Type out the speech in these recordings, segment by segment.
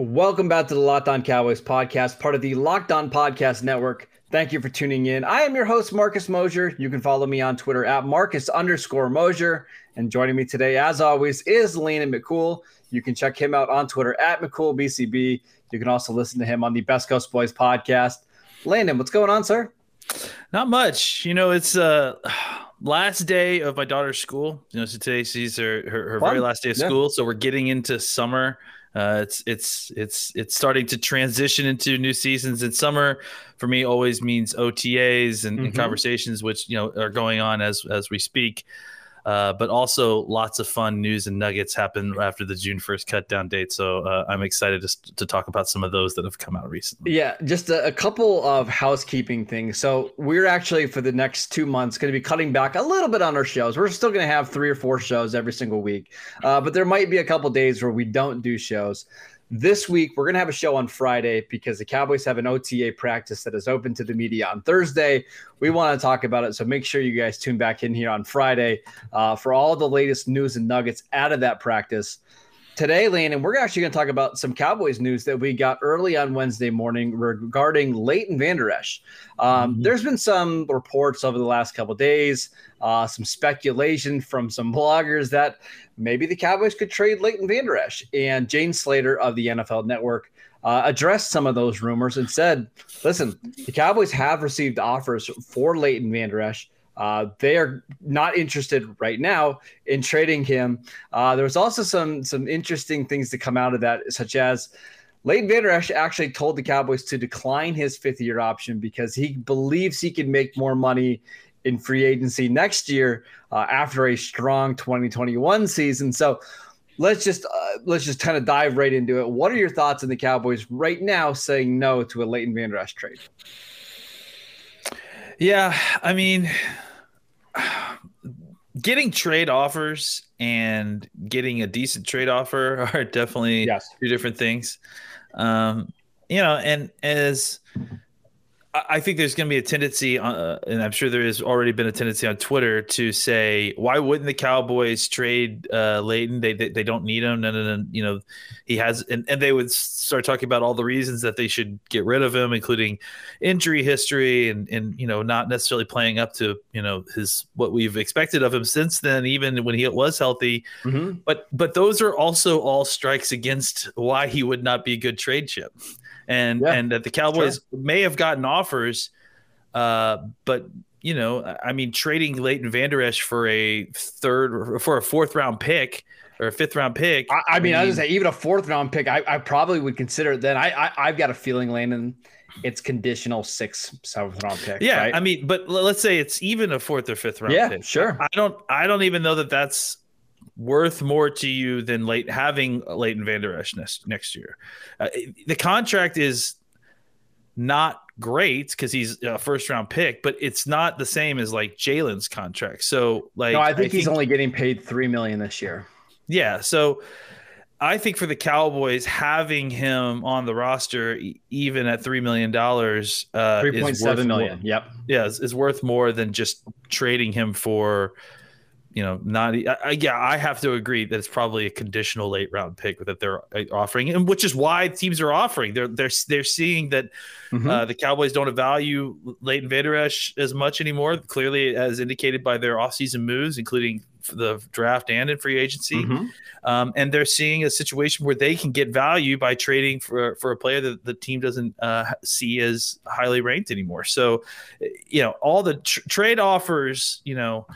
Welcome back to the Locked On Cowboys podcast, part of the Locked On Podcast Network. Thank you for tuning in. I am your host, Marcus Mosher. You can follow me on Twitter at Marcus underscore Mosher. And joining me today, as always, is Landon McCool. You can check him out on Twitter at McCoolBCB. You can also listen to him on the Best Coast Boys podcast. Landon, what's going on, sir? Not much. You know, it's uh last day of my daughter's school. You know, so today she's her her, her very last day of Yeah. school. So we're getting into summer. Uh, it's it's it's it's starting to transition into new seasons. And summer for me always means OTAs and, and Mhm. conversations, which you know are going on as as we speak. Uh, but also lots of fun news and nuggets happen after the June first cut down date. So uh, I'm excited to, to talk about some of those that have come out recently. Yeah, just a, a couple of housekeeping things. So we're actually for the next two months going to be cutting back a little bit on our shows. We're still going to have three or four shows every single week, uh, but there might be a couple days where we don't do shows. This week we're going to have a show on Friday because the Cowboys have an OTA practice that is open to the media on Thursday. We want to talk about it, so make sure you guys tune back in here on Friday uh, for all the latest news and nuggets out of that practice today, Landon, we're actually going to talk about some Cowboys news that we got early on Wednesday morning regarding Leighton Vander Esch. Um, Mhm. There's been some reports over the last couple days, uh, some speculation from some bloggers that maybe the Cowboys could trade Leighton Vander Esch. And Jane Slater of the NFL Network uh, addressed some of those rumors and said, listen, the Cowboys have received offers for Leighton Vander Esch. Uh, they are not interested right now in trading him. Uh, there was also some some interesting things to come out of that, such as Leighton Vander Esch actually told the Cowboys to decline his fifth year option because he believes he can make more money in free agency next year uh, after a strong 2021 season. So let's just uh, let's just kind of dive right into it. What are your thoughts on the Cowboys right now saying no to a Leighton Vander Esch trade? Yeah, I mean, getting trade offers and getting a decent trade offer are definitely Yes. two different things. Um, you know, and as I think there's going to be a tendency, uh, and I'm sure there has already been a tendency on Twitter to say, why wouldn't the Cowboys trade uh, Leighton? They, they they don't need him. And then you know, he has, and, and they would start talking about all the reasons that they should get rid of him, including injury history and and you know not necessarily playing up to you know his what we've expected of him since then, even when he was healthy. Mm-hmm. But but those are also all strikes against why he would not be a good trade chip, and Yeah, and that the Cowboys may have gotten offers, uh, but you know I- mean trading Leighton Vander Esch for a third or for a fourth round pick or a fifth round pick. I, I mean, I was say even a fourth round pick, I, I probably would consider it. Then I, I I've got a feeling, Landon, it's conditional six seventh round pick. yeah, right? I mean, but let's say it's even a fourth or fifth round yeah, pick. sure. I don't I don't even know that that's worth more to you than late having Leighton Vander Esch next next year. Uh, the contract is not great because he's a first round pick, but it's not the same as like Jaylon's contract. So like no, I think he's only getting paid three million this year. yeah. So I think for the Cowboys having him on the roster, even at three million dollars, uh, Three point seven million. more- Yep. yeah, is, is worth more than just trading him for, you know, not. I, I- yeah, I have to agree that it's probably a conditional late round pick that they're uh, offering, and which is why teams are offering. They're they're they're seeing that Mhm. uh, the Cowboys don't value Leighton Vander Esch as much anymore. Clearly, as indicated by their offseason moves, including the draft and in free agency. Mhm. Um, and they're seeing a situation where they can get value by trading for for a player that the team doesn't uh, see as highly ranked anymore. So, eh, you know, all the tr- trade offers, you know,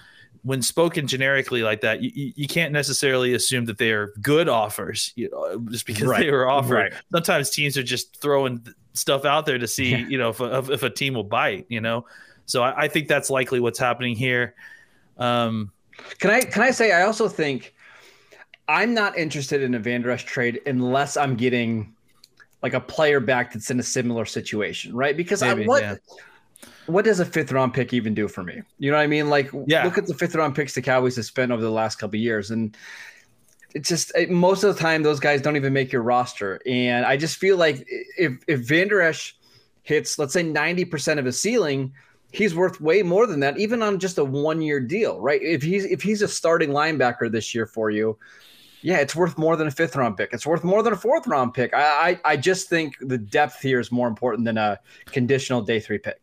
when spoken generically like that, you, you- you can't necessarily assume that they are good offers, you know, just because Right. they were offered. Right. Sometimes teams are just throwing stuff out there to see, Yeah. you know, if a, if a team will bite, you know. So I, I think that's likely what's happening here. Um, Can I can I say I also think I'm not interested in a Vander Esch trade unless I'm getting like a player back that's in a similar situation, right? Because Maybe, I, what yeah. What does a fifth round pick even do for me? You know what I mean? Like, Yeah. look at the fifth round picks the Cowboys have spent over the last couple of years, and it's just it, most of the time those guys don't even make your roster. And I just feel like if if Vander Esch hits, let's say, ninety percent of his ceiling. He's worth way more than that, even on just a one-year deal, right? If he's if he's a starting linebacker this year for you, yeah, it's worth more than a fifth round pick. It's worth more than a fourth round pick. I, I I just think the depth here is more important than a conditional day three pick.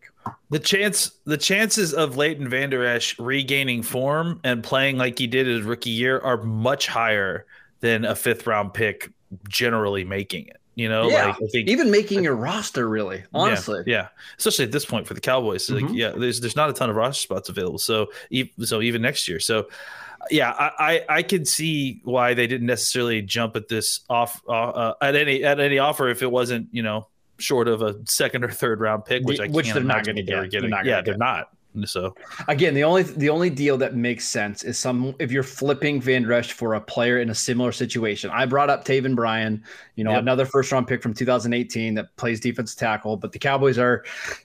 The chance, the chances of Leighton Vander Esch regaining form and playing like he did his rookie year are much higher than a fifth round pick generally making it. You know, yeah, like I think even making your roster, really, honestly. yeah, yeah, especially at this point for the Cowboys. Like, Mhm. yeah, there's there's not a ton of roster spots available. So, so even next year, so yeah, I I, I can see why they didn't necessarily jump at this off uh, uh, at any at any offer if it wasn't you know short of a second or third round pick, which I Which can't they're not they were get. They're not yeah, get. they're not. So Again, the only the only deal that makes sense is some if you're flipping Vander Esch for a player in a similar situation. I brought up Taven Bryan, you know, Yep. another first round pick from 2018 that plays defensive tackle, but the Cowboys are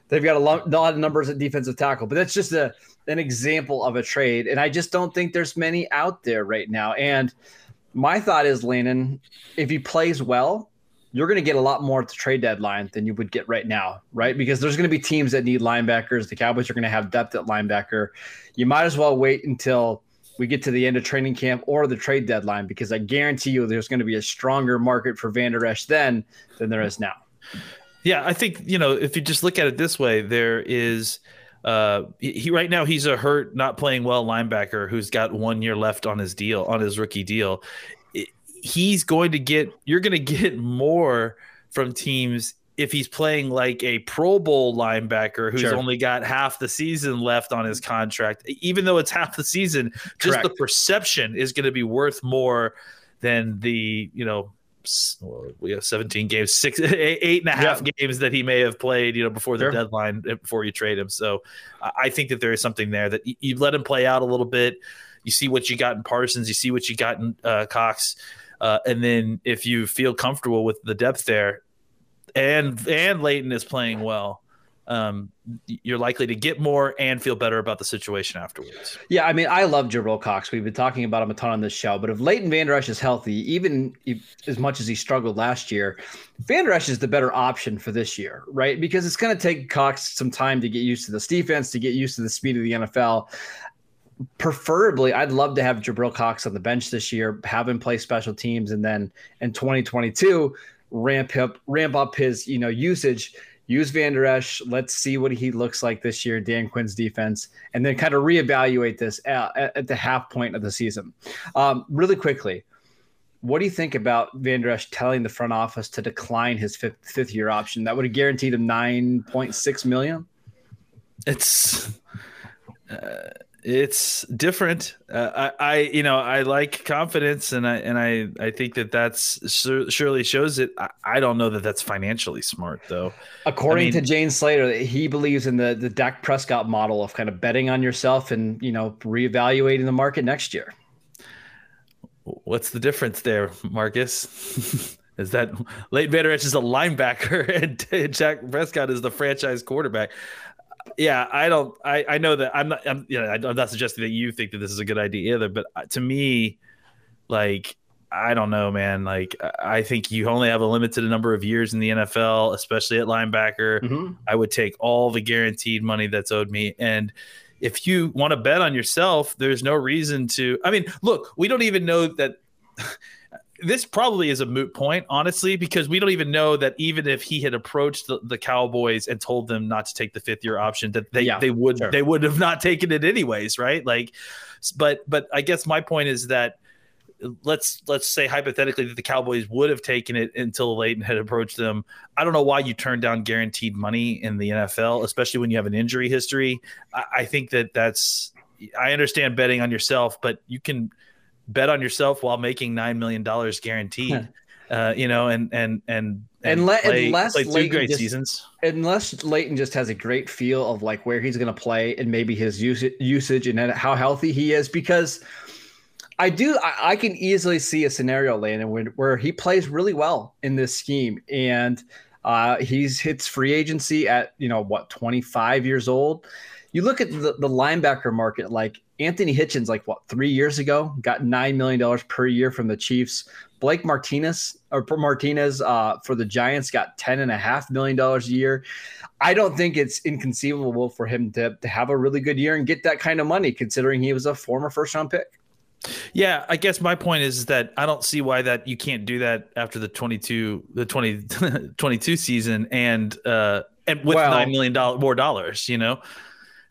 they've got a lo- a lot of numbers at defensive tackle, but that's just a an example of a trade, and I just don't think there's many out there right now. And my thought is, Landon, if he plays well, you're going to get a lot more at the trade deadline than you would get right now, right? Because there's going to be teams that need linebackers. The Cowboys are going to have depth at linebacker. You might as well wait until we get to the end of training camp or the trade deadline because I guarantee you there's going to be a stronger market for Vander Esch then than there is now. Yeah, I think you know if you just look at it this way, there is uh he he- right now he's a hurt, not playing well linebacker who's got one year left on his deal on his rookie deal. He's going to get you're going to get more from teams if he's playing like a Pro Bowl linebacker who's Sure. only got half the season left on his contract. Even though it's half the season, just the perception is going to be worth more than the you know we have 17 games six eight and a half games that he may have played you know before the Sure. deadline uh, before you trade him so I- think that there is something there that you, you let him play out a little bit you see what you got in parsons you see what you got in uh, cox uh, and then if you feel comfortable with the depth there and and Leighton is playing well um, you're likely to get more and feel better about the situation afterwards Yeah, I mean, I love Jabril Cox. We've been talking about him a ton on this show. But if Leighton Vander Esch is healthy, even if, as much as he struggled last year, Vander Esch is the better option for this year, right? Because it's going to take Cox some time to get used to this defense, to get used to the speed of the NFL. Preferably, I'd love to have Jabril Cox on the bench this year, have him play special teams, and then in 2022 ramp up ramp up his you know usage. Use Vander Esch. Let's see what he looks like this year, Dan Quinn's defense, and then kind of reevaluate this at, at, the half point of the season. Um, really quickly, what do you think about Vander Esch telling the front office to decline his fifth, fifth year option? That would have guaranteed him 9.6 million. it's uh, it's different. Uh, I, I, you know, I like confidence, and I and I, I think that that's sur- surely shows it. I, I don't know that that's financially smart, though. According I to Jane Slater, he believes in the the Dak Prescott model of kind of betting on yourself and you know reevaluating the market next year. What's the difference there, Marcus? is that Leighton Vander Esch is a linebacker and Dak Prescott is the franchise quarterback? Yeah, I don't. I, I know that I'm not. I'm, you know, I'm not suggesting that you think that this is a good idea either. But uh, to me, like, I don't know, man. Like, I- I think you only have a limited number of years in the NFL, especially at linebacker. Mm-hmm. I would take all the guaranteed money that's owed me. And if you want to bet on yourself, there's no reason to. I mean, look, we don't even know that. This probably is a moot point, honestly, because we don't even know that even if he had approached the, the Cowboys and told them not to take the fifth year option, that they, Yeah, they would sure. they would have not taken it anyways, right? Like, but but I guess my point is that uh, let's let's say hypothetically that the Cowboys would have taken it until Leighton had approached them. I don't know why you turn down guaranteed money in the NFL, especially when you have an injury history. I, I think that that's. I understand betting on yourself, but you can bet on yourself while making nine million dollars guaranteed. uh, you know, and and and And le- play, unless play two Leighton great just- seasons. unless Leighton just has a great feel of like where he's going to play and maybe his usage, usage and how healthy he is, because I do. I, I, can easily see a scenario, Landon, where, where he plays really well in this scheme, and uh, he's hits free agency at you know what 25 years old. You look at the, the linebacker market, like Anthony Hitchens, like what three years ago, got nine million dollars per year from the Chiefs. Blake Martinez or Martinez uh, for the Giants got ten and a half million dollars a year. I don't think it's inconceivable for him to, to have a really good year and get that kind of money, considering he was a former first round pick. Yeah, I guess my point is that I don't see why that you can't do that after the 22 the 20 22 season and uh and with well, 9 million dollar more dollars, you know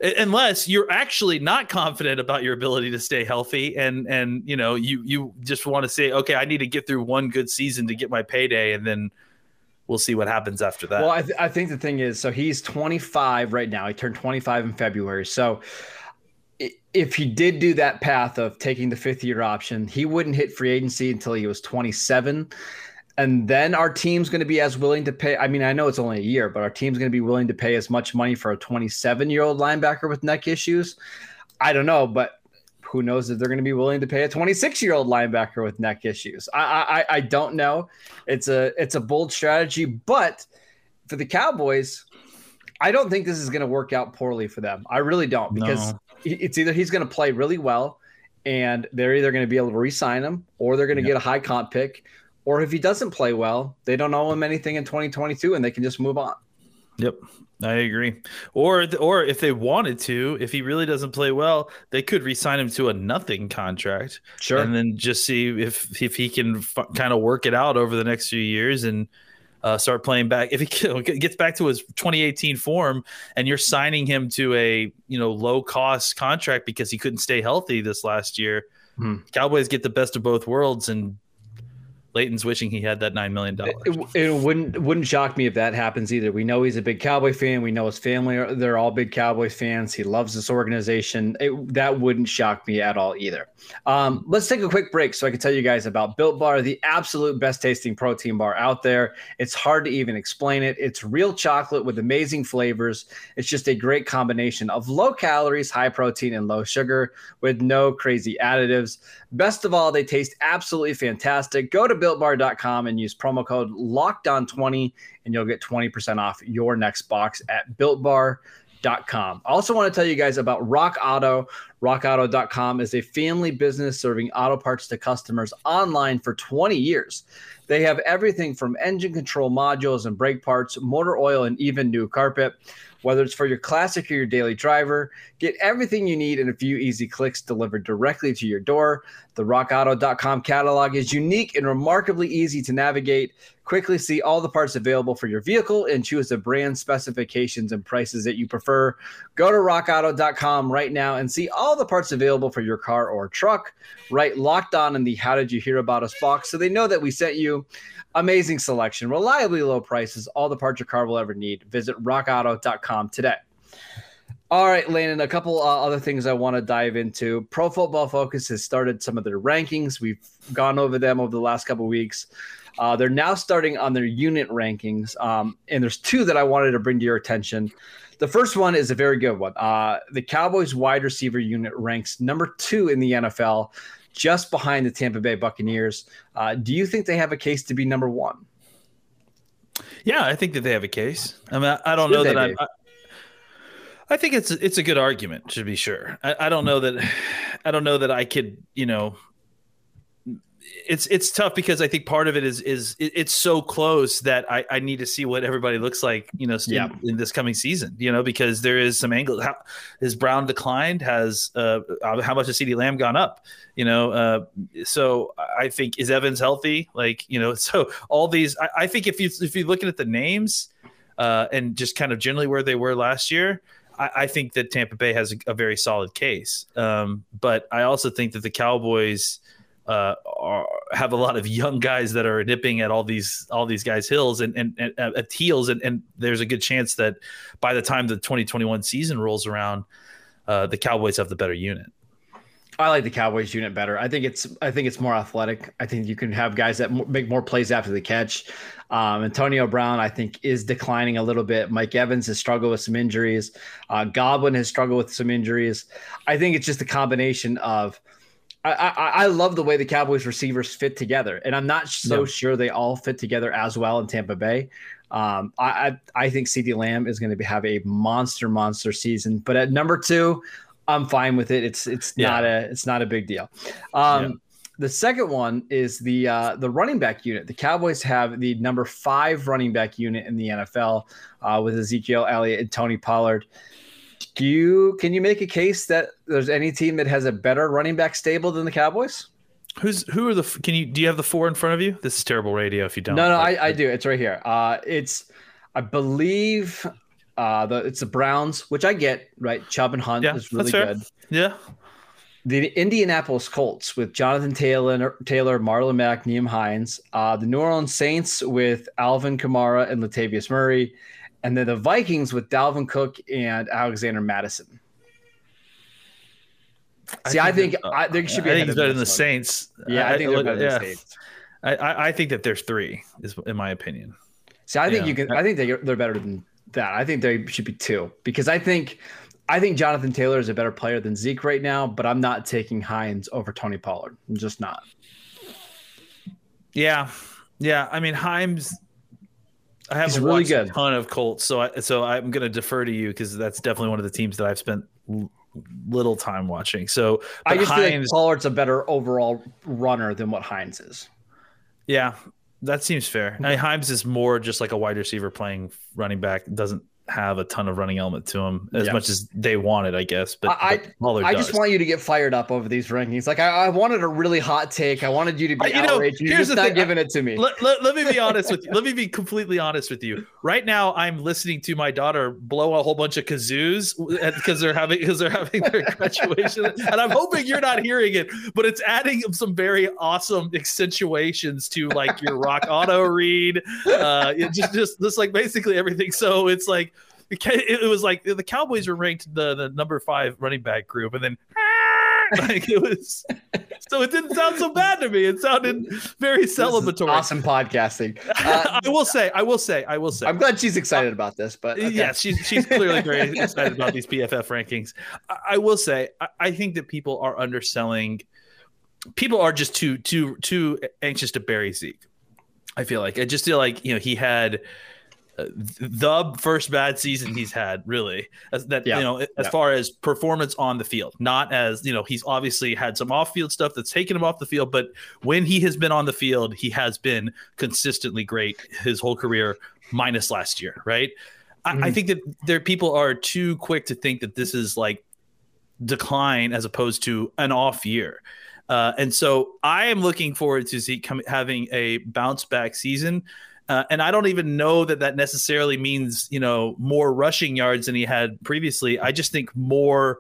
unless you're actually not confident about your ability to stay healthy and and you know you you just want to say okay i need to get through one good season to get my payday and then we'll see what happens after that. Well i, th- I think the thing is so he's 25 right now. He turned 25 in february. So if he did do that path of taking the fifth year option he wouldn't hit free agency until he was 27 and then our team's going to be as willing to pay. I mean, I know it's only a year, but our team's going to be willing to pay as much money for a 27 year old linebacker with neck issues. I don't know, but who knows if they're going to be willing to pay a 26 year old linebacker with neck issues? I, I I don't know. It's a it's a bold strategy, but for the Cowboys, I don't think this is going to work out poorly for them. I really don't because no. it's either he's going to play really well and they're either going to be able to re-sign him or they're going to get a high comp pick or if he doesn't play well, they don't owe him anything in 2022 and they can just move on. Yep, I agree. Or or if they wanted to, if he really doesn't play well, they could re-sign him to a nothing contract. Sure, and then just see if if he can f- kind of work it out over the next few years and uh, start playing back. If he gets back to his 2018 form, and you're signing him to a you know low cost contract because he couldn't stay healthy this last year, hmm. Cowboys get the best of both worlds and Leighton's wishing he had that nine million dollars. It, it, wouldn't wouldn't shock me if that happens either. We know he's a big Cowboy fan. We know his family are they're all big Cowboys fans. He loves this organization. It, that wouldn't shock me at all either. Um, let's take a quick break so I can tell you guys about Built Bar, the absolute best tasting protein bar out there. It's hard to even explain it. It's real chocolate with amazing flavors. It's just a great combination of low calories, high protein, and low sugar with no crazy additives. Best of all, they taste absolutely fantastic. Go to builtbar.com and use promo code lockdown20 and you'll get 20% off your next box at builtbar.com. I also want to tell you guys about Rock Auto. RockAuto.com is a family business serving auto parts to customers online for 20 years. They have everything from engine control modules and brake parts, motor oil, and even new carpet. Whether it's for your classic or your daily driver, get everything you need in a few easy clicks delivered directly to your door. The rockauto.com catalog is unique and remarkably easy to navigate. Quickly see all the parts available for your vehicle and choose the brand specifications and prices that you prefer. Go to rockauto.com right now and see all the parts available for your car or truck. Right locked on in the How Did You Hear About Us box so they know that we sent you. Amazing selection, reliably low prices, all the parts your car will ever need. Visit rockauto.com today. All right, Landon, a couple uh, other things I want to dive into. Pro Football Focus has started some of their rankings. We've gone over them over the last couple weeks. Uh, they're now starting on their unit rankings. Um, and there's two that I wanted to bring to your attention. The first one is a very good one. Uh, the Cowboys wide receiver unit ranks number two in the NFL just behind the Tampa Bay Buccaneers. Uh, do you think they have a case to be number one? Yeah, I think that they have a case. I mean, I, I don't Should know that I, I, I. think it's it's a good argument to be sure. I, I don't know that I don't know that I could you know it's it's tough because I think part of it is is it's so close that I, I need to see what everybody looks like, you know, yeah. in, in, this coming season, you know, because there is some angle. How has Brown declined? Has uh, how much has CeeDee Lamb gone up? You know, uh, so I think is Evans healthy? Like you know, so all these. I, I think if you if you're looking at the names uh, and just kind of generally where they were last year, I, I think that Tampa Bay has a, a very solid case. Um, but I also think that the Cowboys uh, are, have a lot of young guys that are nipping at all these all these guys' hills and, and, and uh, at heels, and, and, there's a good chance that by the time the 2021 season rolls around, uh, the Cowboys have the better unit. I like the Cowboys unit better. I think it's I think it's more athletic. I think you can have guys that make more plays after the catch. Um, Antonio Brown, I think, is declining a little bit. Mike Evans has struggled with some injuries. Uh, Godwin has struggled with some injuries. I think it's just a combination of I, I, I love the way the Cowboys receivers fit together, and I'm not so Yeah. sure they all fit together as well in Tampa Bay. Um, I, I I think CeeDee Lamb is going to have a monster monster season, but at number two, I'm fine with it. It's it's Yeah. not a it's not a big deal. Um, The second one is the uh, the running back unit. The Cowboys have the number five running back unit in the NFL uh, with Ezekiel Elliott and Tony Pollard. Do you can you make a case that there's any team that has a better running back stable than the Cowboys? Who's who are the? Can you do you have the four in front of you? This is terrible radio. If you don't, No, no, I, I do. It's right here. Uh, it's I believe uh, the it's the Browns, which I get right. Chubb and Hunt Yeah, is really good. yeah. The Indianapolis Colts with Jonathan Taylor, Taylor, Marlon Mack, Nyheim Hines. Uh, the New Orleans Saints with Alvin Kamara and Latavius Murray, and then the Vikings with Dalvin Cook and Alexander Mattison. See, I think, I, there should be. I think it's better than the. Saints. Yeah, I think they're better than the Saints. I, I, I think that there's three, is in my opinion. See, I think Yeah. you can. I think they they're better than that. I think they should be two because I think I think Jonathan Taylor is a better player than Zeke right now. But I'm not taking Hines over Tony Pollard. I'm just not. Yeah, yeah. I mean, Hines. I haven't really watched good. a ton of Colts, so I, so I'm going to defer to you because that's definitely one of the teams that I've spent l- little time watching. So I just like Hines- Pollard's a better overall runner than what Hines is. Yeah, that seems fair. I mean, Hines is more just like a wide receiver playing running back. Doesn't have a ton of running element to them as Yeah. much as they wanted, I guess. But, I- but Pollard I just want you to get fired up over these rankings. Like I, I wanted a really hot take. I wanted you to be you know, outraged. You're here's just the not thing. giving it to me. let, let, let me be honest with you. Let me be completely honest with you. Right now, I'm listening to my daughter blow a whole bunch of kazoos because they're having because they're having their graduation, and I'm hoping you're not hearing it. But it's adding some very awesome accentuations to like your rock auto read, uh, just just just like basically everything. So it's like it was like the Cowboys were ranked the the number five running back group, and then. like it was so it didn't sound so bad to me it sounded very celebratory awesome podcasting. Uh, I will say, I will say, I will say. I'm glad she's excited about this, but okay. Yes, she's she's clearly very excited about these PFF rankings. I, I will say, I, I think that people are underselling. People are just too too too anxious to bury Zeke. I feel like I just feel like you know he had the first bad season he's had really as that Yeah. you know as Yeah. far as performance on the field not as you know he's obviously had some off-field stuff that's taken him off the field but when he has been on the field he has been consistently great his whole career minus last year right I, I Mhm. think that there people are too quick to think that this is like decline as opposed to an off year uh, and so I am looking forward to com- having a bounce back season. Uh, and I don't even know that that necessarily means, you know, more rushing yards than he had previously. I just think more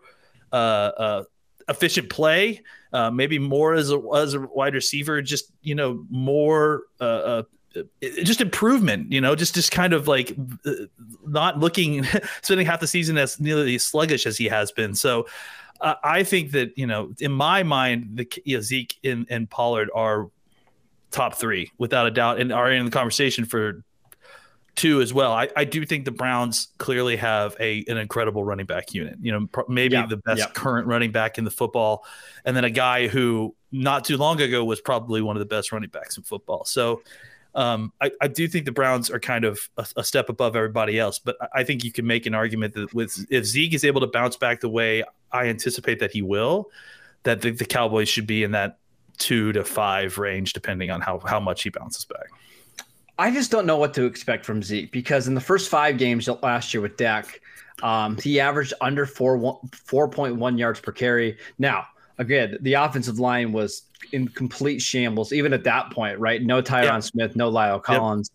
uh, uh, efficient play, uh, maybe more as a, as a wide receiver, just, you know, more uh, uh, just improvement, you know, just just kind of like not looking, spending half the season as nearly as sluggish as he has been. So uh, I think that you know, in my mind, the you know, Zeke and, and Pollard are top three without a doubt, and are in the conversation for two as well. I, I do think the Browns clearly have a an incredible running back unit. You know, pro- maybe Yeah, the best yeah. current running back in the football, and then a guy who not too long ago was probably one of the best running backs in football. So. Um, I, I do think the Browns are kind of a, a step above everybody else, but I- I think you can make an argument that with if Zeke is able to bounce back the way I anticipate that he will, that the, the Cowboys should be in that two to five range, depending on how how much he bounces back. I just don't know what to expect from Zeke because in the first five games last year with Dak, um, he averaged under four four point one yards per carry. Now, again, the offensive line was in complete shambles, even at that point, right? No Tyron Yep. Smith, no La'el Collins.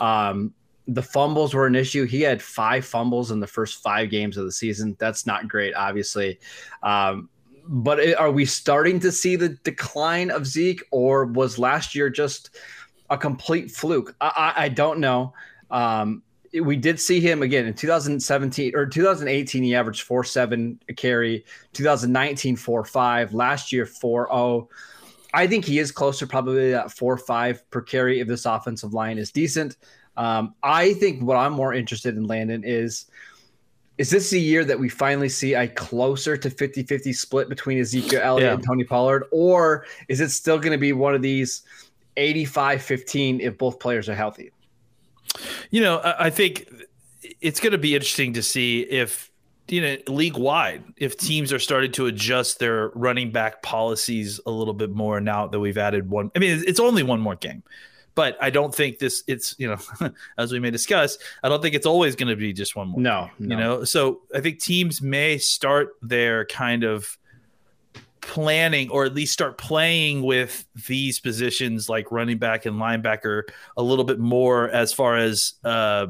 Um, the fumbles were an issue. He had five fumbles in the first five games of the season. That's not great, obviously. Um, but are we starting to see the decline of Zeke, or was last year just a complete fluke? I, I, I don't know. Um, we did see him again in 2017 or 2018. He averaged four seven carry. 2019 four five. Last year four oh. I think he is closer, probably that four five per carry if this offensive line is decent. Um, I think what I'm more interested in Landon is is this the year that we finally see a closer to 50-50 split between Ezekiel Elliott Yeah. and Tony Pollard, or is it still going to be one of these 85-15 if both players are healthy? You know, I, I think it's going to be interesting to see if you know league wide if teams are starting to adjust their running back policies a little bit more now that we've added one. I mean, it's only one more game. But I don't think this. It's you know, as we may discuss, I don't think it's always going to be just one more. No, you know so i think teams may start their kind of planning or at least start playing with these positions like running back and linebacker a little bit more as far as uh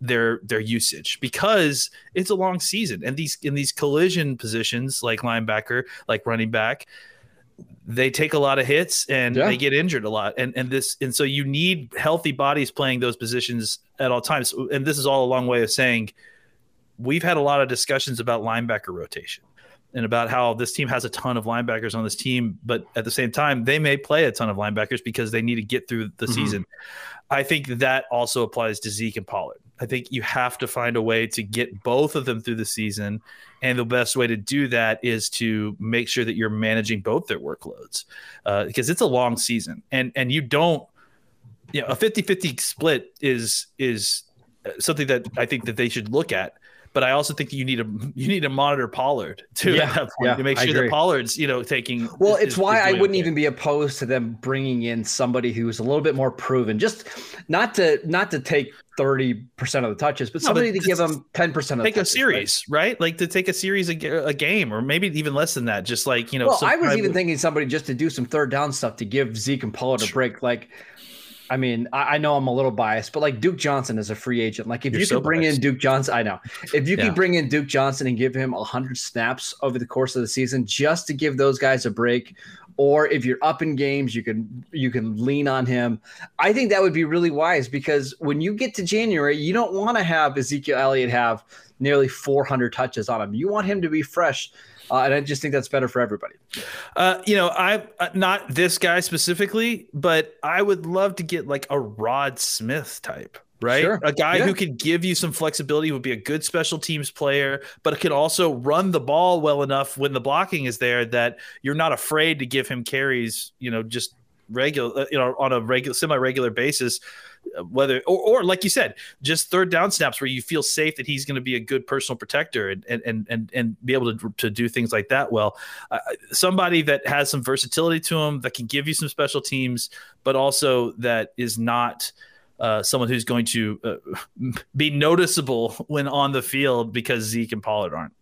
their their usage because it's a long season and these in these collision positions like linebacker like running back they take a lot of hits and Yeah. they get injured a lot and and this and so you need healthy bodies playing those positions at all times and this is all a long way of saying we've had a lot of discussions about linebacker rotation and about how this team has a ton of linebackers on this team, but at the same time, they may play a ton of linebackers because they need to get through the Mhm. season. I think that also applies to Zeke and Pollard. I think you have to find a way to get both of them through the season. And the best way to do that is to make sure that you're managing both their workloads uh, because it's a long season. And, and you don't, you know, a 50 50 split is, is something that I think that they should look at. But I also think that you need to you need to monitor Pollard too Yeah, point yeah, to make sure that Pollard's you know taking. Well, it's why I wouldn't even be opposed to them bringing in somebody who's a little bit more proven, just not to not to take thirty percent of the touches, but No, somebody but to give them ten percent of the take a touches, right? series, right? Like to take a series a, a game, or maybe even less than that. Just like you know, Well, I was even thinking somebody just to do some third down stuff to give Zeke and Pollard a break. Like, I mean, I, I know I'm a little biased, but like Duke Johnson is a free agent. Like, if You're you so could bring in. Duke Johnson, I know. If you Yeah. could bring in Duke Johnson and give him 100 snaps over the course of the season just to give those guys a break, or if you're up in games, you can you can lean on him. I think that would be really wise because when you get to January, you don't want to have Ezekiel Elliott have nearly 400 touches on him. You want him to be fresh. Uh, and I just think that's better for everybody. Uh, you know, I uh, not this guy specifically, but I would love to get like a Rod Smith type, right? Sure. A guy Yeah. who could give you some flexibility, would be a good special teams player, but could also run the ball well enough when the blocking is there that you're not afraid to give him carries. You know, just regular, uh, you know, on a regular, semi-regular basis. Uh, Whether or, or like you said, just third down snaps where you feel safe that he's going to be a good personal protector and and and and, be able to to do things like that well uh, somebody that has some versatility to him that can give you some special teams, but also that is not uh, someone who's going to uh, be noticeable when on the field because Zeke and Pollard aren't.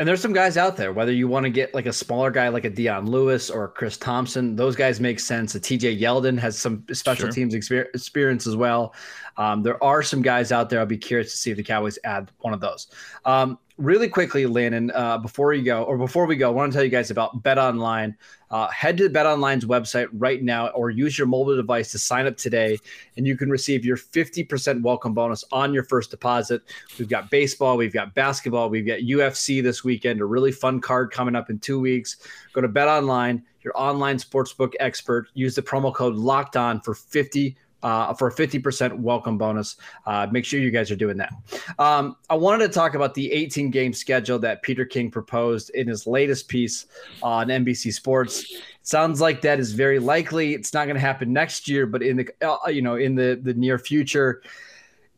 And there's some guys out there, whether you want to get like a smaller guy like a Dion Lewis or Chris Thompson, those guys make sense. A TJ Yeldon has some special Sure. teams exper- experience as well. Um, there are some guys out there. I'll be curious to see if the Cowboys add one of those. Um, really quickly, Landon, uh, before you go, or before we go, I want to tell you guys about Bet Online. Uh, head to Bet Online's website right now or use your mobile device to sign up today, and you can receive your 50% welcome bonus on your first deposit. We've got baseball, we've got basketball, we've got UFC this weekend, a really fun card coming up in two weeks. Go to Bet Online, your online sportsbook expert. Use the promo code Locked On for 50 uh, for a 50% welcome bonus. Uh, make sure you guys are doing that. Um, I wanted to talk about the 18 game schedule that Peter King proposed in his latest piece on NBC Sports. Sounds like that is very likely. It's not going to happen next year, but in the uh, you know in the the near future.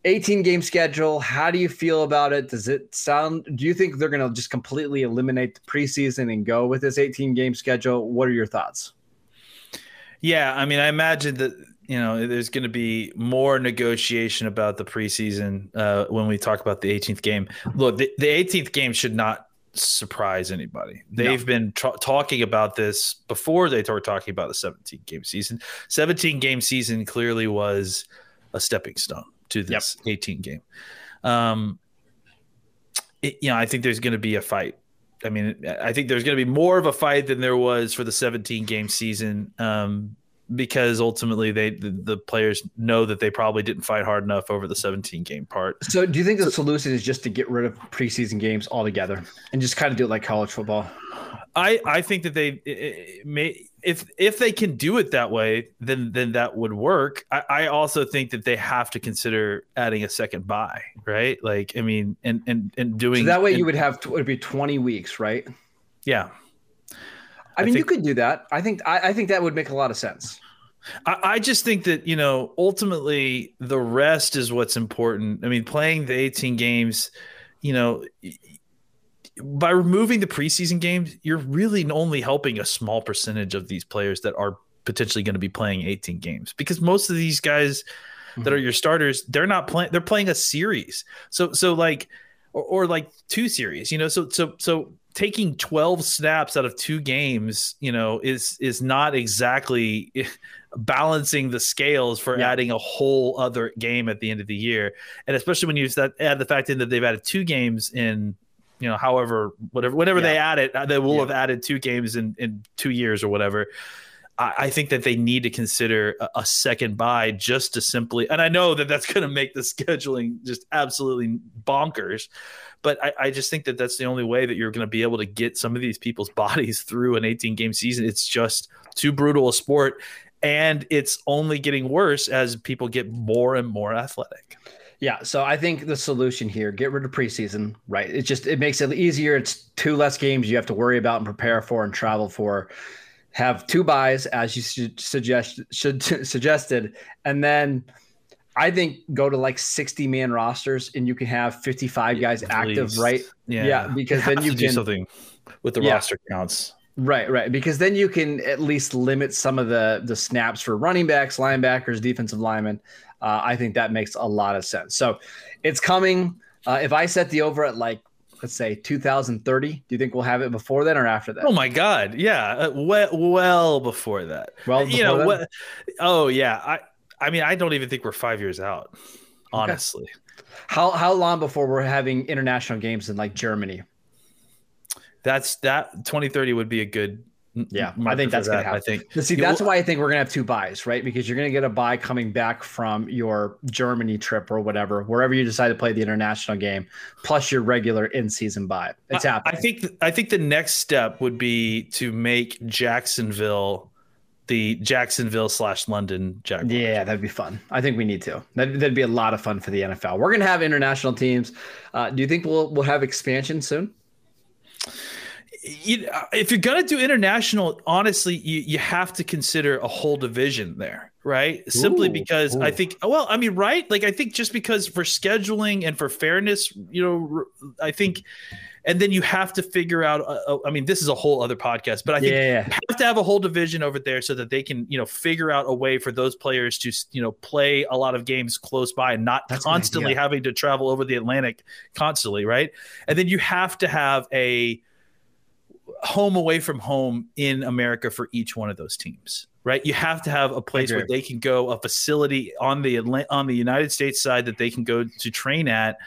18 game schedule. How do you feel about it? Does it sound? Do you think they're going to just completely eliminate the preseason and go with this 18 game schedule? What are your thoughts? Yeah, I mean, I imagine that you know there's going to be more negotiation about the preseason uh, when we talk about the 18th game. Look, the, the 18th game should not surprise anybody. They've been tra- talking about this before they were talking about the 17 game season. 17 game season clearly was a stepping stone to this 18 game. Um, it, you know, I think there's going to be a fight. I mean, I think there's going to be more of a fight than there was for the 17 game season. Um, because ultimately they the, the players know that they probably didn't fight hard enough over the 17 game part. So, do you think the solution is just to get rid of preseason games altogether and just kind of do it like college football? I I think that they may if if they can do it that way, then then that would work. I, I also think that they have to consider adding a second bye, right? Like I mean, and and and doing So that way, and- you would have it would be twenty weeks, right? yeah. I I mean, you could do that. I think I, I think that would make a lot of sense. I, I just think that you know ultimately the rest is what's important. I mean, playing the 18 games, you know, by removing the preseason games, you're really only helping a small percentage of these players that are potentially going to be playing 18 games because most of these guys that mm-hmm. are your starters, they're not playing. They're playing a series. So so like or, or like two series. You know, so so so taking 12 snaps out of two games, you know, is is not exactly balancing the scales for Yeah. adding a whole other game at the end of the year. And especially when you add the fact in that they've added two games in you know, however, whatever, whenever they add it, uh, they will Yeah. have added two games in, in two years or whatever. I, I think that they need to consider a, a second bye just to simply, and I know that that's going to make the scheduling just absolutely bonkers, but I, I just think that that's the only way that you're going to be able to get some of these people's bodies through an 18 game season. It's just too brutal a sport, and it's only getting worse as people get more and more athletic. Yeah, so I think the solution here, get rid of preseason, right? It just it makes it easier. It's two less games you have to worry about and prepare for and travel for. Have two byes as you su- suggest should suggested, and then I think go to like 60 man rosters and you can have 55 guys active, Please. right? Yeah, Yeah, because have then you to do can- something with the Yeah. roster counts. Right, right. Because then you can at least limit some of the the snaps for running backs, linebackers, defensive linemen. Uh, I think that makes a lot of sense. So it's coming. Uh, if I set the over at like let's say 2030, do you think we'll have it before then or after that? Oh my god, yeah, uh, well, well before that. Well, you know before then? what? Oh yeah, I I mean I don't even think we're five years out. Honestly, How how long before we're having international games in like Germany? that's that 2030 would be a good. Yeah, I think for that's gonna happen. I think. But see, that's well- why I think we're gonna have two byes, right? Because you're gonna get a bye coming back from your Germany trip or whatever, wherever you decide to play the international game, plus your regular in-season bye. It's I, happening. I think I think the next step would be to make Jacksonville the Jacksonville slash London Jaguars. Yeah, that'd be fun. I think we need to. That, that'd be a lot of fun for the NFL. We're gonna have international teams. Uh, do you think we'll we'll have expansion soon? You, if you're going to do international, honestly, you, you have to consider a whole division there, right? Simply Ooh, because I think, well, I mean, right? Like, I think just because for scheduling and for fairness, you know, I think, and then you have to figure out, uh, uh, I mean, this is a whole other podcast, but I think Yeah, you have to have a whole division over there so that they can, you know, figure out a way for those players to, you know, play a lot of games close by and not That's constantly having to travel over the Atlantic constantly, right? And then you have to have a home away from home in America for each one of those teams, right? You have to have a place where they can go, a facility on the on the United States side that they can go to train at.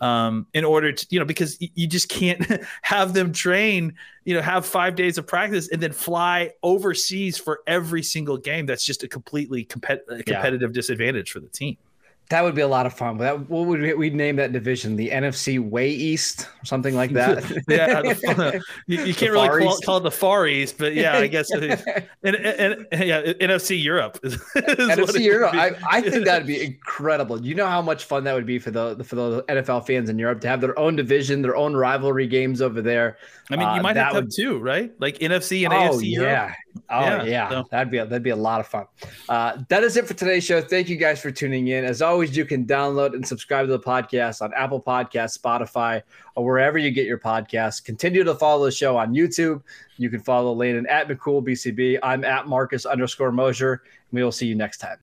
Um, in order to, you know, because you just can't have them train, you know, have five days of practice and then fly overseas for every single game. That's just a completely compet- competitive disadvantage for the team. That would be a lot of fun. That what would we we'd name that division? The NFC Way East or something like that. Yeah, the- you, you can't really call, call it the Far East, but yeah, I guess. And, and, and yeah, NFC Europe. Is, is NFC Europe. I, I think that'd be incredible. You know how much fun that would be for the for the NFL fans in Europe to have their own division, their own rivalry games over there. I mean, uh, you might that have would- two, right? Like NFC and oh AFC Europe. yeah, oh Yeah, yeah, so- that'd be a, that'd be a lot of fun. Uh, that is it for today's show. Thank you guys for tuning in. As always, you can download and subscribe to the podcast on Apple Podcasts, Spotify, or wherever you get your podcasts. Continue to follow the show on YouTube. You can follow Landon at McCoolBCB. I'm at Marcus underscore Mosher. And we will see you next time.